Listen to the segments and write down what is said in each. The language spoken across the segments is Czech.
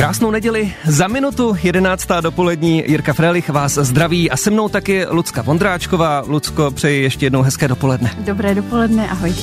Krásnou neděli. Za minutu 11. dopolední Jirka Frelich vás zdraví a se mnou taky Lucka Vondráčková. Lucko, přeji ještě jednou hezké dopoledne. Dobré dopoledne, ahoj.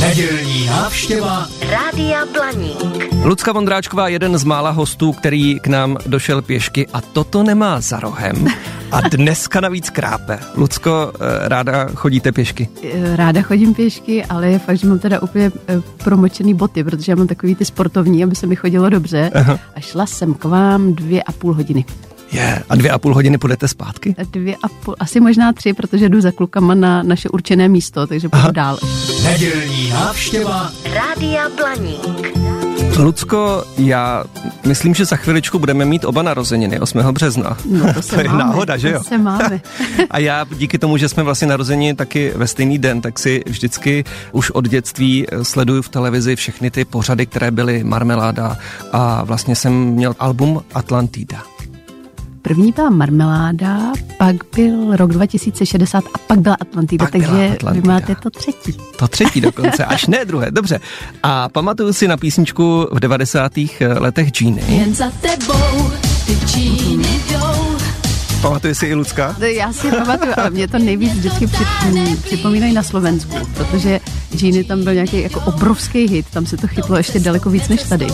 Nedělní návštěva Rádia Blaník. Lucka Vondráčková, jeden z mála hostů, který k nám došel pěšky a toto nemá za rohem. A dneska navíc krápe. Lucko, eh, ráda chodíte pěšky? Eh, Ráda chodím pěšky, ale je fakt, že mám teda úplně eh, promočený boty, protože já mám takový ty sportovní, aby se mi chodilo dobře. Aha. A šla jsem k vám dvě a půl hodiny. Je, a dvě a půl hodiny půjdete zpátky? A Dvě a půl, asi možná tři, protože jdu za klukama na naše určené místo, takže půjdu dál. Nedělní návštěva Rádia Blaník. Lucko, já myslím, že za chviličku budeme mít oba narozeniny 8. března. No to, se to je máme, náhoda, že jo? To se máme. A já díky tomu, že jsme vlastně narozeni taky ve stejný den, tak si vždycky už od dětství sleduju v televizi všechny ty pořady, které byly Marmeláda a vlastně jsem měl album Atlantida. První byla Marmeláda, pak byl rok 2060 a pak byla Atlantida, Pak byla takže Atlantida. vy máte to třetí. To třetí dokonce, až ne druhé, dobře. A pamatuju si na písničku v 90. letech Genie. Jen za tebou ty džíny jdou. Pamatuje si i Lucka? To Já si pamatuju, ale mě to nejvíc vždycky při, připomínají na Slovensku, protože Genie tam byl nějaký jako obrovský hit, tam se to chytlo ještě daleko víc než tady.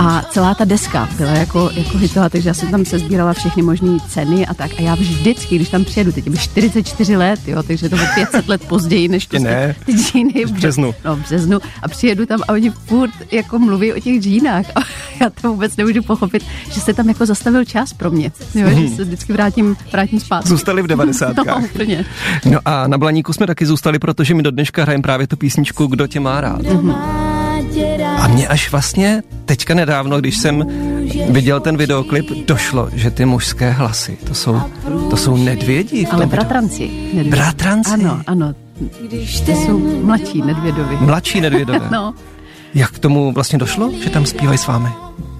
A celá ta deska byla jako, jako hitová, takže já jsem tam se sbírala všechny možné ceny a tak. A já vždycky, když tam přijedu, teď je mi 44 let, jo, takže to bylo 500 let později, než Ještě ne. ty džíny. V březnu. No, v březnu. A přijedu tam a oni furt jako mluví o těch džínách. A já to vůbec nemůžu pochopit, že se tam jako zastavil čas pro mě. Jo, že se vždycky vrátím, vrátím zpátky. Zůstali v 90. No, úplně. No a na Blaníku jsme taky zůstali, protože my do dneška hrajeme právě tu písničku Kdo tě má rád. A mě až vlastně teďka nedávno, když jsem viděl ten videoklip, došlo, že ty mužské hlasy, to jsou, to jsou nedvědi v tom Ale bratranci. Nedvěd. Bratranci? Ano, ano. Ty jsou mladší nedvědovi. Mladší nedvědové. No. Jak k tomu vlastně došlo, že tam zpívají s vámi?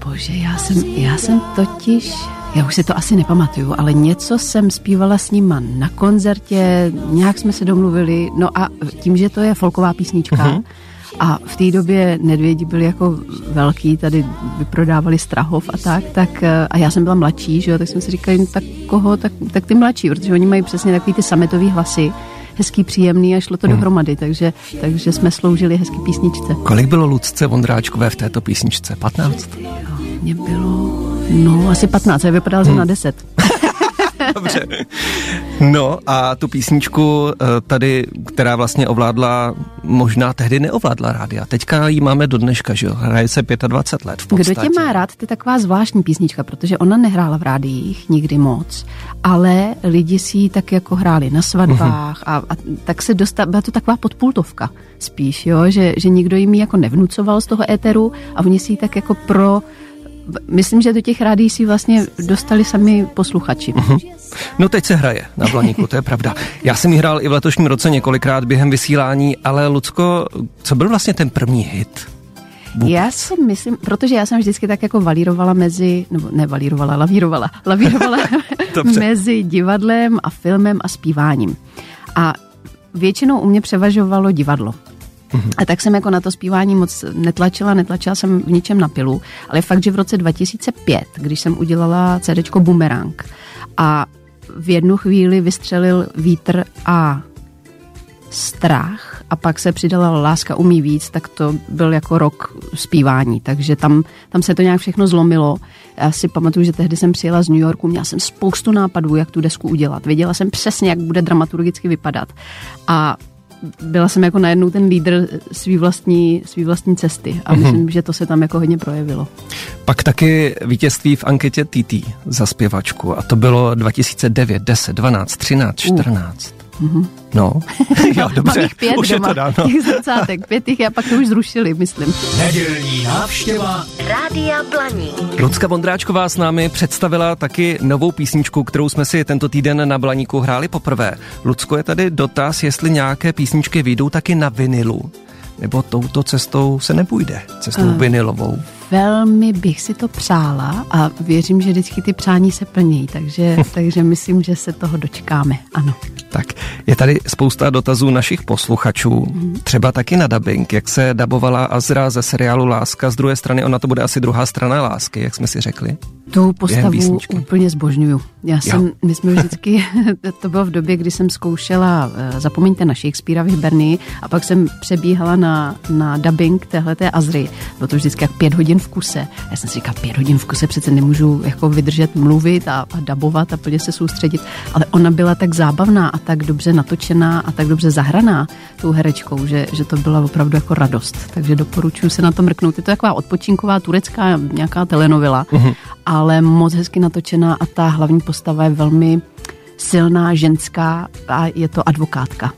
Bože, já jsem, já jsem totiž, já už si to asi nepamatuju, ale něco jsem zpívala s nima na koncertě, nějak jsme se domluvili, no a tím, že to je folková písnička, Mhm. A v té době nedvědi byli jako velký, tady vyprodávali Strahov a tak, tak eh, a já jsem byla mladší, že jo, tak jsme si říkali, no tak koho, tak, tak ty mladší, protože oni mají přesně takový ty sametový hlasy, hezký, příjemný a šlo to Mhm. dohromady, takže, takže jsme sloužili hezký písničce. Kolik bylo Lucce Vondráčkové v této písničce? 15? Jo, mě bylo, no asi 15, já vypadala jsem na 10. Dobře. No a tu písničku eh, tady, která vlastně ovládla, možná tehdy neovládla rádia. Teďka ji máme do dneška, že jo? Hraje se 25 let v podstatě. Kdo tě má rád, to je taková zvláštní písnička, protože ona nehrála v rádiích nikdy moc, ale lidi si ji tak jako hráli na svatbách a, a tak se dostala, byla to taková podpultovka spíš, jo? Že, že nikdo jim ji jako nevnucoval z toho éteru a oni si ji tak jako pro Myslím, že do těch rádií si vlastně dostali sami posluchači. No teď se hraje na Blaníku, to je pravda. Já jsem ji hrál i v letošním roce několikrát během vysílání, ale Lucko, co byl vlastně ten první hit? Vůbec. Já si myslím, protože já jsem vždycky tak jako valírovala mezi, nebo ne valírovala, lavírovala, lavírovala mezi divadlem a filmem a zpíváním. A většinou u mě převažovalo divadlo. A tak jsem jako na to zpívání moc netlačila, netlačila jsem v ničem na pilu, ale fakt, že v roce 2005, když jsem udělala CDčko Boomerang a v jednu chvíli vystřelil vítr a strach a pak se přidala Láska umí víc, tak to byl jako rok zpívání, takže tam, tam se to nějak všechno zlomilo. Já si pamatuju, že tehdy jsem přijela z New Yorku, měla jsem spoustu nápadů, jak tu desku udělat. Věděla jsem přesně, jak bude dramaturgicky vypadat. A byla jsem jako najednou ten lídr svý vlastní, svý vlastní cesty a myslím, že to se tam jako hodně projevilo. Pak taky vítězství v anketě TT za zpěvačku a to bylo 2009, 10, 12, 13, 14. No, jo, dobře, Mám pět už doma, je to dávno. těch zrcátek. Pět jich a pak to už zrušili, myslím. Nedělní návštěva Rádia Blaník. Lucka Vondráčková s námi představila taky novou písničku, kterou jsme si tento týden na Blaníku hráli poprvé. Lucko, je tady dotaz, jestli nějaké písničky vyjdou taky na vinilu. Nebo touto cestou se nepůjde, cestou Eh. vinilovou. Velmi bych si to přála a věřím, že vždycky ty přání se plní, takže, takže myslím, že se toho dočkáme, ano. Tak, je tady spousta dotazů našich posluchačů, třeba taky na dubbing, jak se dabovala Azra ze seriálu Láska, z druhé strany ona to bude asi druhá strana lásky, jak jsme si řekli. Tu postavu úplně zbožňuju. Já jsem, my jsme vždycky, to bylo v době, kdy jsem zkoušela, eh, zapomeňte na Shakespearea v Hibernii, a pak jsem přebíhala na, na dubbing téhleté Azry. Bylo to vždycky jak pět hodin v kuse. Já jsem si říkala, pět hodin v kuse přece nemůžu jako vydržet mluvit a, a dabovat a plně se soustředit. Ale ona byla tak zábavná a tak dobře natočená a tak dobře zahraná tou herečkou, že, že to byla opravdu jako radost. Takže doporučuji se na to mrknout. Je to taková odpočinková turecká nějaká telenovela, ale moc hezky natočená a ta hlavní postava je velmi silná, ženská a je to advokátka.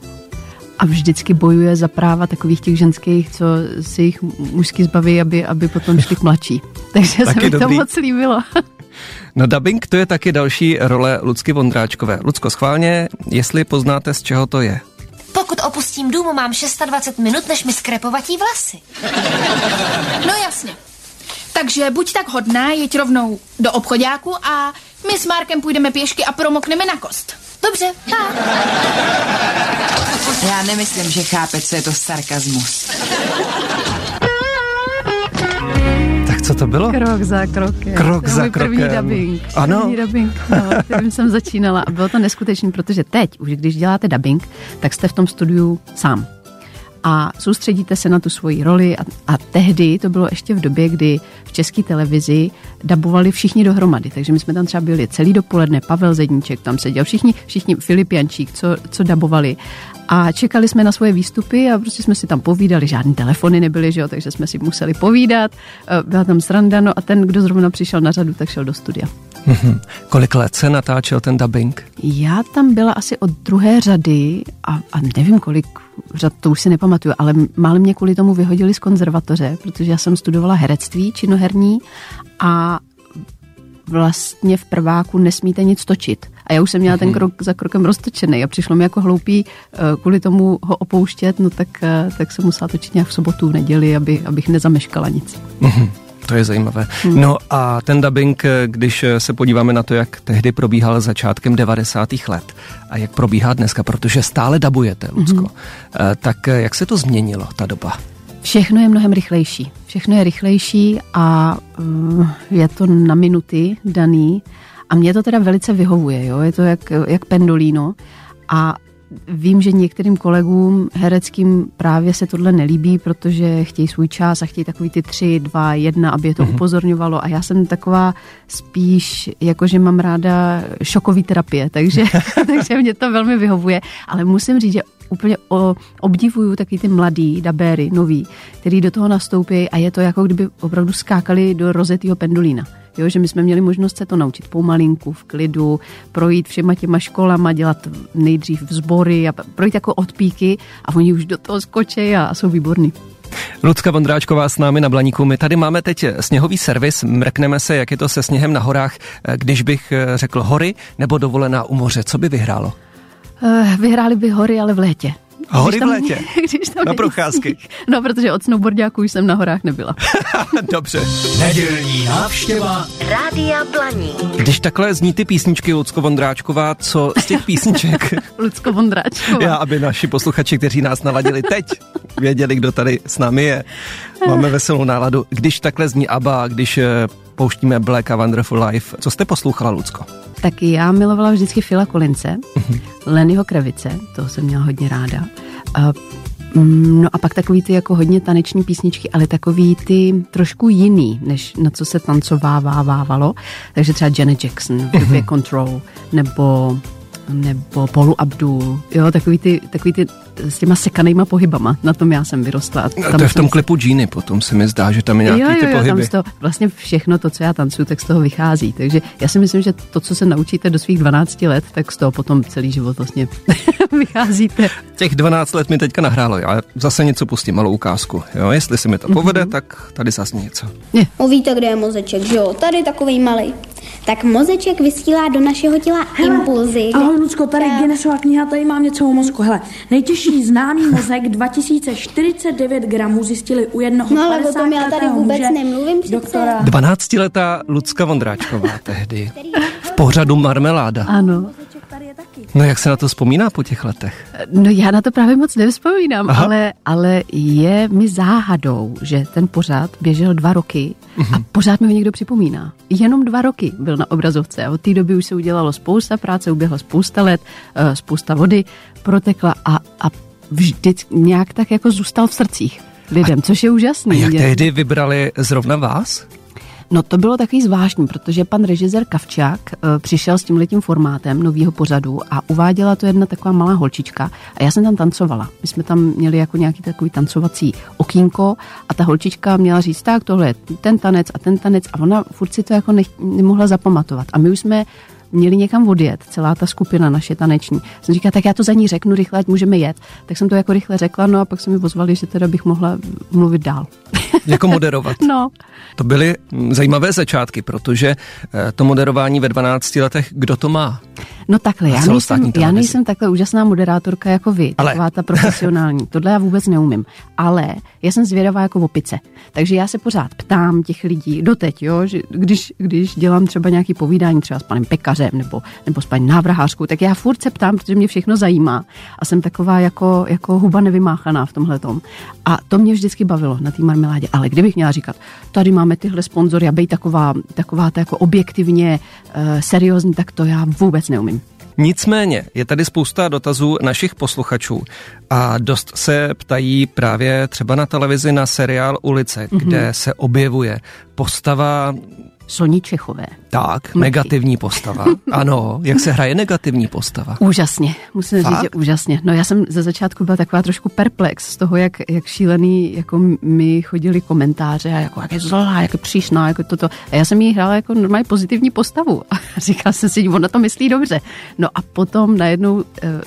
A vždycky bojuje za práva takových těch ženských, co si jich mužsky zbaví, aby, aby potom šli k mladší. Takže se mi to dobrý. moc líbilo. No dubbing to je taky další role Lucky Vondráčkové. Lucko, schválně, jestli poznáte, z čeho to je. Pokud opustím dům, mám 620 minut, než mi skrepovatí vlasy. No jasně. Takže buď tak hodná, jeď rovnou do obchodáku a my s Markem půjdeme pěšky a promokneme na kost. Dobře, tak. Já nemyslím, že chápe, co je to sarkazmus. Tak co to bylo? Krok za krokem. Krok to za můj první krokem. dubbing. Ano. První dubbing, no, kterým jsem začínala. A bylo to neskutečné, protože teď, už když děláte dubbing, tak jste v tom studiu sám. A soustředíte se na tu svoji roli a, a tehdy to bylo ještě v době, kdy v české televizi dabovali všichni dohromady. Takže my jsme tam třeba byli celý dopoledne, Pavel Zedníček tam seděl, všichni, všichni Filip Jančík, co, co dabovali. A čekali jsme na svoje výstupy a prostě jsme si tam povídali, žádný telefony nebyly, že jo, takže jsme si museli povídat. Eh, Byla tam sranda, no a ten, kdo zrovna přišel na řadu, tak šel do studia. Mhm. Kolik let se natáčel ten dubbing? Já tam byla asi od druhé řady a, a nevím kolik řad, to už si nepamatuju, ale málem mě kvůli tomu vyhodili z konzervatoře, protože já jsem studovala herectví činoherní a vlastně v prváku nesmíte nic točit. A já už jsem měla ten krok za krokem roztočený a přišlo mi jako hloupý eh, kvůli tomu ho opouštět, no tak, eh, tak jsem musela točit nějak v sobotu, v neděli, aby, abych nezameškala nic. To je zajímavé. No a ten dubbing, když se podíváme na to, jak tehdy probíhal začátkem 90. let a jak probíhá dneska, protože stále dabujete, Lucko, eh, tak jak se to změnilo, ta doba? Všechno je mnohem rychlejší. Všechno je rychlejší a je to na minuty daný. A mě to teda velice vyhovuje, jo? je to jak, jak pendolino. A vím, že některým kolegům hereckým právě se tohle nelíbí, protože chtějí svůj čas a chtějí takový ty tři, dva, jedna, aby je to upozorňovalo. A já jsem taková spíš, jakože mám ráda šokový terapie, takže, takže mě to velmi vyhovuje. Ale musím říct, že úplně o, obdivuju taky ty mladý dabéry, nový, který do toho nastoupí a je to jako kdyby opravdu skákali do rozetýho pendulína. Jo, že my jsme měli možnost se to naučit pomalinku, v klidu, projít všema těma školama, dělat nejdřív vzbory a projít jako odpíky a oni už do toho skočí a, a jsou výborní. Lucka Vondráčková s námi na Blaníku. My tady máme teď sněhový servis, mrkneme se, jak je to se sněhem na horách. Když bych řekl hory nebo dovolená u moře, co by vyhrálo? Uh, vyhráli by hory, ale v létě. Hory Když tam v létě? Když tam Na procházky? sníh. No, protože od snowboardiáků už jsem na horách nebyla. Dobře. Nedělní návštěva Rádia Blaník. Když takhle zní ty písničky Lucko Vondráčková, co z těch písniček, Lucko Vondráčková. já, aby naši posluchači, kteří nás naladili teď, věděli, kdo tady s námi je. Máme veselou náladu. Když takhle zní ABBA, když eh, pouštíme Black a Wonderful Life, co jste poslouchala, Lucko? Tak já milovala vždycky Fila Kolince, Lennyho Kravice, toho jsem měla hodně ráda. A, mm, no a pak takový ty jako hodně taneční písničky, ale takový ty trošku jiný, než na co se tancovávávalo. Takže třeba Janet Jackson v době Control, nebo nebo Polu Abdul, jo, takový ty, takový ty s těma sekanýma pohybama, na tom já jsem vyrostla. A tam to je v tom klipu Genie potom se mi zdá, že tam je nějaký jo, jo, ty pohyby. Tam z toho, vlastně všechno to, co já tancuju, tak z toho vychází. Takže já si myslím, že to, co se naučíte do svých 12 let, tak z toho potom celý život vlastně vycházíte. Těch 12 let mi teďka nahrálo, já zase něco pustím, malou ukázku. Jo, jestli se mi to povede, mm-hmm. tak tady zase něco. Je. No víte, kde je mozeček, že jo? Tady takový malý. Tak mozeček vysílá do našeho těla Hele, impulzy. Ahoj, Lucko, tady tak. Guinnessova kniha, tady mám něco o mozku. Hele, nejtěžší známý mozek 2049 gramů zjistili u jednoho No ale o tom já tady vůbec muže, nemluvím přece. Doktora. 12-letá Lucka Vondráčková tehdy v pořadu Marmeláda. Ano. No jak se na to vzpomíná po těch letech? No já na to právě moc nevzpomínám, ale, ale je mi záhadou, že ten pořád běžel dva roky a mhm. pořád mi ho někdo připomíná. Jenom dva roky byl na obrazovce a od té doby už se udělalo spousta práce, uběhla spousta let, eh, spousta vody protekla a, a vždy nějak tak jako zůstal v srdcích lidem, a, což je úžasný. A jak tehdy vybrali zrovna vás? No to bylo takový zvláštní, protože pan režisér Kavčák uh, přišel s tímhletím formátem nového pořadu a uváděla to jedna taková malá holčička a já jsem tam tancovala. My jsme tam měli jako nějaký takový tancovací okýnko a ta holčička měla říct, tak tohle je ten tanec a ten tanec a ona furt si to jako nech, nemohla zapamatovat. A my už jsme měli někam odjet, celá ta skupina naše taneční. Jsem říkala, tak já to za ní řeknu rychle, ať můžeme jet. Tak jsem to jako rychle řekla, no a pak se mi pozvali, že teda bych mohla mluvit dál. Jako moderovat. no. To byly zajímavé začátky, protože eh, to moderování ve 12 letech, kdo to má? No takhle, já nejsem, já nejsem takhle úžasná moderátorka jako vy, Ale... taková ta profesionální. Tohle já vůbec neumím. Ale já jsem zvědavá jako opice. Takže já se pořád ptám těch lidí, doteď, jo, že když, když dělám třeba nějaký povídání třeba s panem pekařem nebo, nebo s paní návrhářkou, tak já furt se ptám, protože mě všechno zajímá. A jsem taková jako, jako huba nevymáchaná v tomhle tom. A to mě vždycky bavilo na té marmeládě. Ale kdybych měla říkat, tady máme tyhle sponzory a být taková, taková ta jako objektivně uh, seriózní, tak to já vůbec neumím. Nicméně je tady spousta dotazů našich posluchačů a dost se ptají právě třeba na televizi na seriál Ulice, mm-hmm. kde se objevuje postava Soni Čechové. Tak, Mrky. negativní postava. Ano, jak se hraje negativní postava? Úžasně, musím Fakt? říct, že úžasně. No já jsem ze začátku byla taková trošku perplex z toho, jak, jak šílený jako mi chodili komentáře a jako jak je zlá, jak je příšná, jako toto. A já jsem jí hrála jako normálně pozitivní postavu a říkala jsem si, ona to myslí dobře. No a potom najednou uh,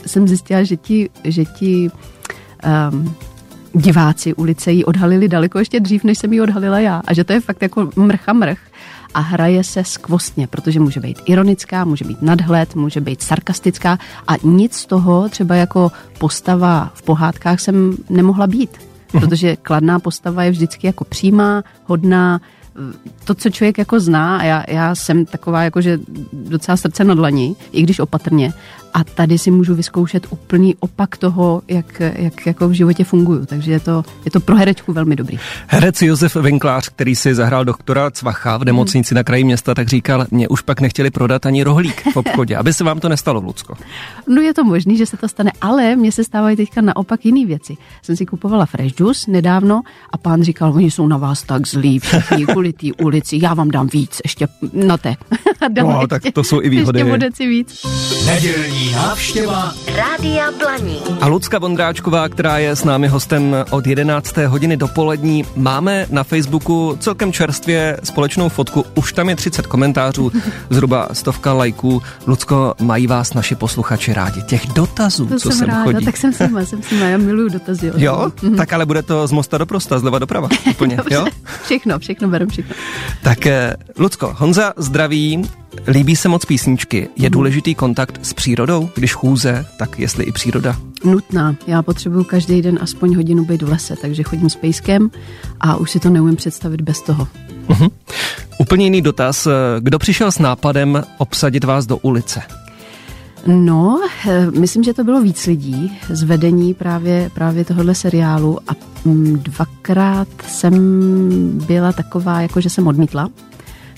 jsem zjistila, že ti, že ti um, diváci ulice ji odhalili daleko ještě dřív, než jsem ji odhalila já. A že to je fakt jako mrcha mrch a hraje se skvostně, protože může být ironická, může být nadhled, může být sarkastická a nic z toho třeba jako postava v pohádkách jsem nemohla být. Mhm. Protože kladná postava je vždycky jako přímá, hodná, to, co člověk jako zná, a já, já jsem taková jako, že docela srdce na dlani, i když opatrně, a tady si můžu vyzkoušet úplný opak toho, jak, jak jako v životě funguju. Takže je to, je to pro herečku velmi dobrý. Herec Josef Venklář, který si zahrál doktora Cvacha v nemocnici hmm. na kraji města, tak říkal, mě už pak nechtěli prodat ani rohlík v obchodě, aby se vám to nestalo, Lucko. No je to možný, že se to stane, ale mně se stávají teďka naopak jiné věci. Jsem si kupovala fresh juice nedávno a pán říkal, oni jsou na vás tak zlí, všichni kvůli té ulici, já vám dám víc, ještě na té. no, tak to jsou i výhody. Ještě si víc. Nedělní návštěva Rádia Blaní. A Lucka Vondráčková, která je s námi hostem od 11. hodiny dopolední. Máme na Facebooku celkem čerstvě společnou fotku. Už tam je 30 komentářů, zhruba stovka lajků. Lucko, mají vás naši posluchači rádi. Těch dotazů, to co jsem sem ráda, chodí. Tak jsem si jsem si já miluju dotazy. Jo? jo? Mm-hmm. Tak ale bude to z mosta do prosta, zleva doprava. Úplně, jo? Všechno, všechno, berem všechno. Tak, eh, Lucko, Honza zdraví, Líbí se moc písničky. Je důležitý kontakt s přírodou? Když chůze, tak jestli i příroda? Nutná. Já potřebuju každý den aspoň hodinu být v lese, takže chodím s pejskem a už si to neumím představit bez toho. Uh-huh. Úplně jiný dotaz. Kdo přišel s nápadem obsadit vás do ulice? No, eh, myslím, že to bylo víc lidí z vedení právě, právě tohohle seriálu a mm, dvakrát jsem byla taková, jako že jsem odmítla,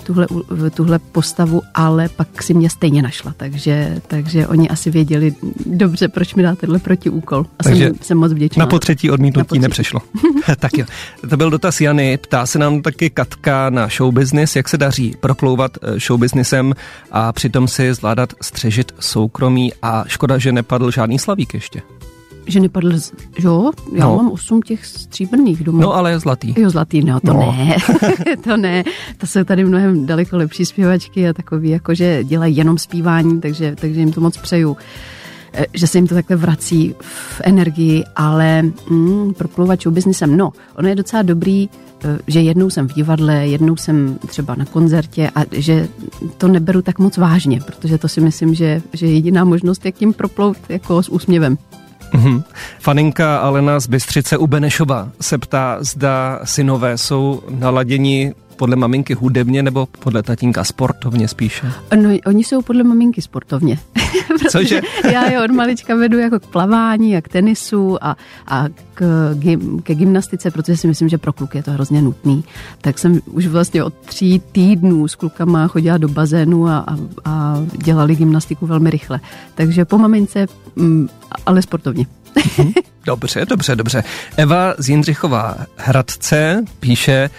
tuhle, tuhle postavu, ale pak si mě stejně našla, takže, takže oni asi věděli dobře, proč mi dá tenhle protiúkol. A takže jsem, jsem moc vděčná. Na potřetí odmítnutí na potřetí. nepřešlo. tak jo. To byl dotaz Jany. Ptá se nám taky Katka na show business, jak se daří proplouvat eh, show businessem a přitom si zvládat střežit soukromí a škoda, že nepadl žádný slavík ještě že nepadl, jo, já no. mám osm těch stříbrných doma. No ale zlatý. Jo, zlatý, no to no. ne, to ne, to jsou tady mnohem daleko lepší zpěvačky a takový, jako že dělají jenom zpívání, takže, takže jim to moc přeju eh, že se jim to takhle vrací v energii, ale mm, proplouvat show businessem, no, ono je docela dobrý, eh, že jednou jsem v divadle, jednou jsem třeba na koncertě a že to neberu tak moc vážně, protože to si myslím, že, že je jediná možnost, jak tím proplout jako s úsměvem. Mm-hmm. Faninka Alena z Bystřice u Benešova se ptá, zda synové jsou naladěni podle maminky hudebně nebo podle tatínka sportovně spíše? No, oni jsou podle maminky sportovně. Cože? já je od malička vedu jako k plavání a k tenisu a, a k, gym, ke gymnastice, protože si myslím, že pro kluky je to hrozně nutný. Tak jsem už vlastně od tří týdnů s klukama chodila do bazénu a, a, a dělali gymnastiku velmi rychle. Takže po mamince, mm, ale sportovně. Mhm. Dobře, dobře, dobře. Eva z Jindřichova Hradce píše,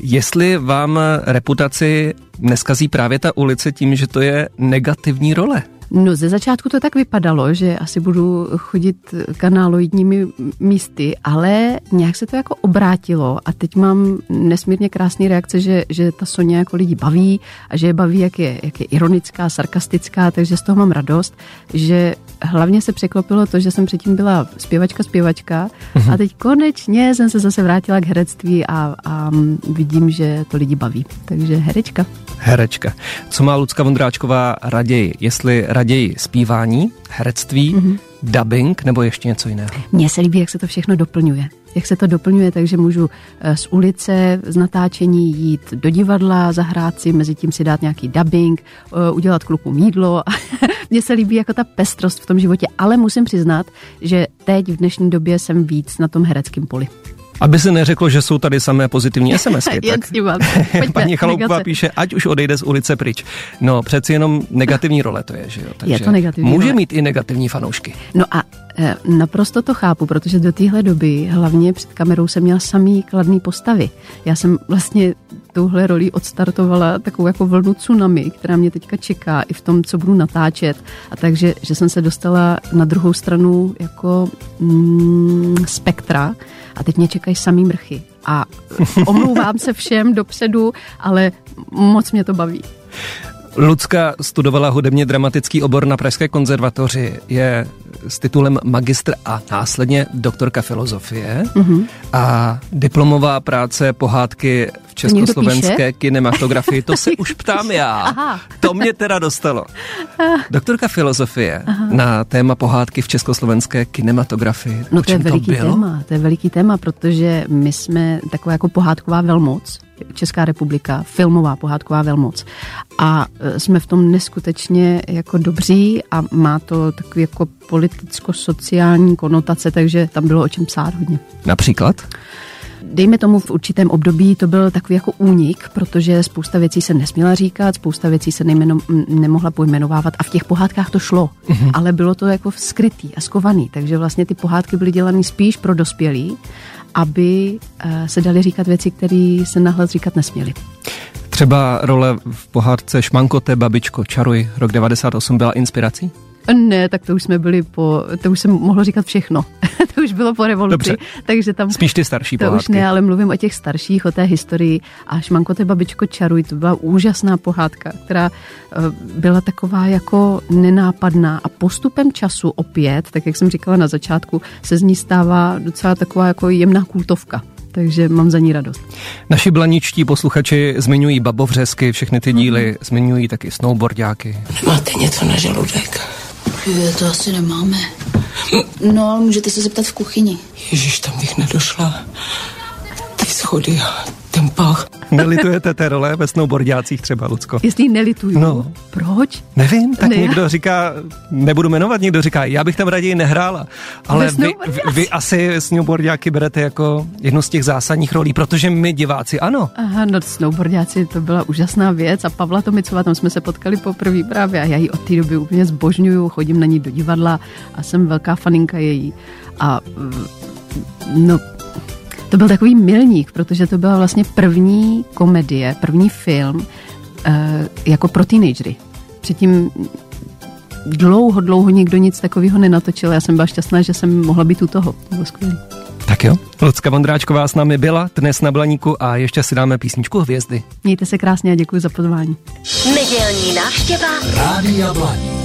Jestli vám reputaci neskazí právě ta ulice tím, že to je negativní role? No ze začátku to tak vypadalo, že asi budu chodit kanáloidními místy, ale nějak se to jako obrátilo a teď mám nesmírně krásné reakce, že, že ta Sonia jako lidi baví a že je baví, jak je, jak je ironická, sarkastická, takže z toho mám radost, že hlavně se překlopilo to, že jsem předtím byla zpěvačka, zpěvačka mhm. a teď konečně jsem se zase vrátila k herectví a, a vidím, že to lidi baví. Takže herečka. Herečka. Co má Lucka Vondráčková raději? Jestli raději zpívání, herectví, mm-hmm. dubbing nebo ještě něco jiného? Mně se líbí, jak se to všechno doplňuje. Jak se to doplňuje, takže můžu eh, z ulice, z natáčení jít do divadla, zahrát si, mezi tím si dát nějaký dubbing, eh, udělat klukům jídlo. Mně se líbí jako ta pestrost v tom životě, ale musím přiznat, že teď v dnešní době jsem víc na tom hereckém poli. Aby se neřeklo, že jsou tady samé pozitivní SMSky. tak paní Chalouková píše, ať už odejde z ulice pryč. No, přeci jenom negativní role to je, že jo? Takže je to negativní Může role. mít i negativní fanoušky. No a e, naprosto to chápu, protože do téhle doby hlavně před kamerou jsem měla samý kladný postavy. Já jsem vlastně touhle roli odstartovala takovou jako vlnu tsunami, která mě teďka čeká i v tom, co budu natáčet. A takže, že jsem se dostala na druhou stranu jako mm, spektra a teď mě čekají samý mrchy. A omlouvám se všem dopředu, ale moc mě to baví. Lucka studovala hudebně dramatický obor na Pražské konzervatoři, je s titulem magistr a následně doktorka filozofie mm-hmm. a diplomová práce pohádky československé kinematografii. To se už ptám já. Aha. To mě teda dostalo. Doktorka filozofie Aha. na téma pohádky v československé kinematografii. No to je veliký to téma, to je veliký téma, protože my jsme taková jako pohádková velmoc Česká republika, filmová pohádková velmoc. A e, jsme v tom neskutečně jako dobří a má to takový jako politicko-sociální konotace, takže tam bylo o čem psát hodně. Například? Dejme tomu v určitém období to byl takový jako únik, protože spousta věcí se nesměla říkat, spousta věcí se nejmeno, nemohla pojmenovávat a v těch pohádkách to šlo, mm-hmm. ale bylo to jako skrytý a skovaný, takže vlastně ty pohádky byly dělané spíš pro dospělí aby eh, se dali říkat věci, které se nahlas říkat nesměly. Třeba role v pohádce Šmankote, babičko, čaruj, rok 98 byla inspirací? Ne, tak to už jsme byli po, to už jsem mohlo říkat všechno. to už bylo po revoluci. Dobře. Takže tam, Spíš ty starší To pohádky. už ne, ale mluvím o těch starších, o té historii. A Šmankote babičko čaruj, to byla úžasná pohádka, která eh, byla taková jako nenápadná a postupem času opět, tak jak jsem říkala na začátku, se z ní stává docela taková jako jemná kultovka takže mám za ní radost. Naši blaničtí posluchači zmiňují babovřesky, všechny ty díly, mm-hmm. zmiňují taky snowboardiáky. Máte něco na žaludek? Je, to asi nemáme. No, ale můžete se zeptat v kuchyni. Ježíš, tam bych nedošla. Ty schody, ten pach. Nelitujete té role ve snowboardiácích třeba, Lucko? Jestli nelituju. No. Proč? Nevím, tak Ne. někdo říká, nebudu jmenovat, někdo říká, já bych tam raději nehrála. Ale vy, vy asi snowboardiáky berete jako jednu z těch zásadních rolí, protože my diváci ano. Aha, no snowboardiáci, to byla úžasná věc a Pavla Tomicová, tam jsme se potkali poprvé právě a já ji od té doby úplně zbožňuju, chodím na ní do divadla a jsem velká faninka její. A mm, no, to byl takový milník, protože to byla vlastně první komedie, první film eh, jako pro teenagery. Předtím dlouho, dlouho nikdo nic takového nenatočil. Já jsem byla šťastná, že jsem mohla být u toho. To bylo skvělé. Tak jo, Lucka Vondráčková s námi byla dnes na Blaníku a ještě si dáme písničku Hvězdy. Mějte se krásně a děkuji za pozvání. Nedělní návštěva Rádia Blaník.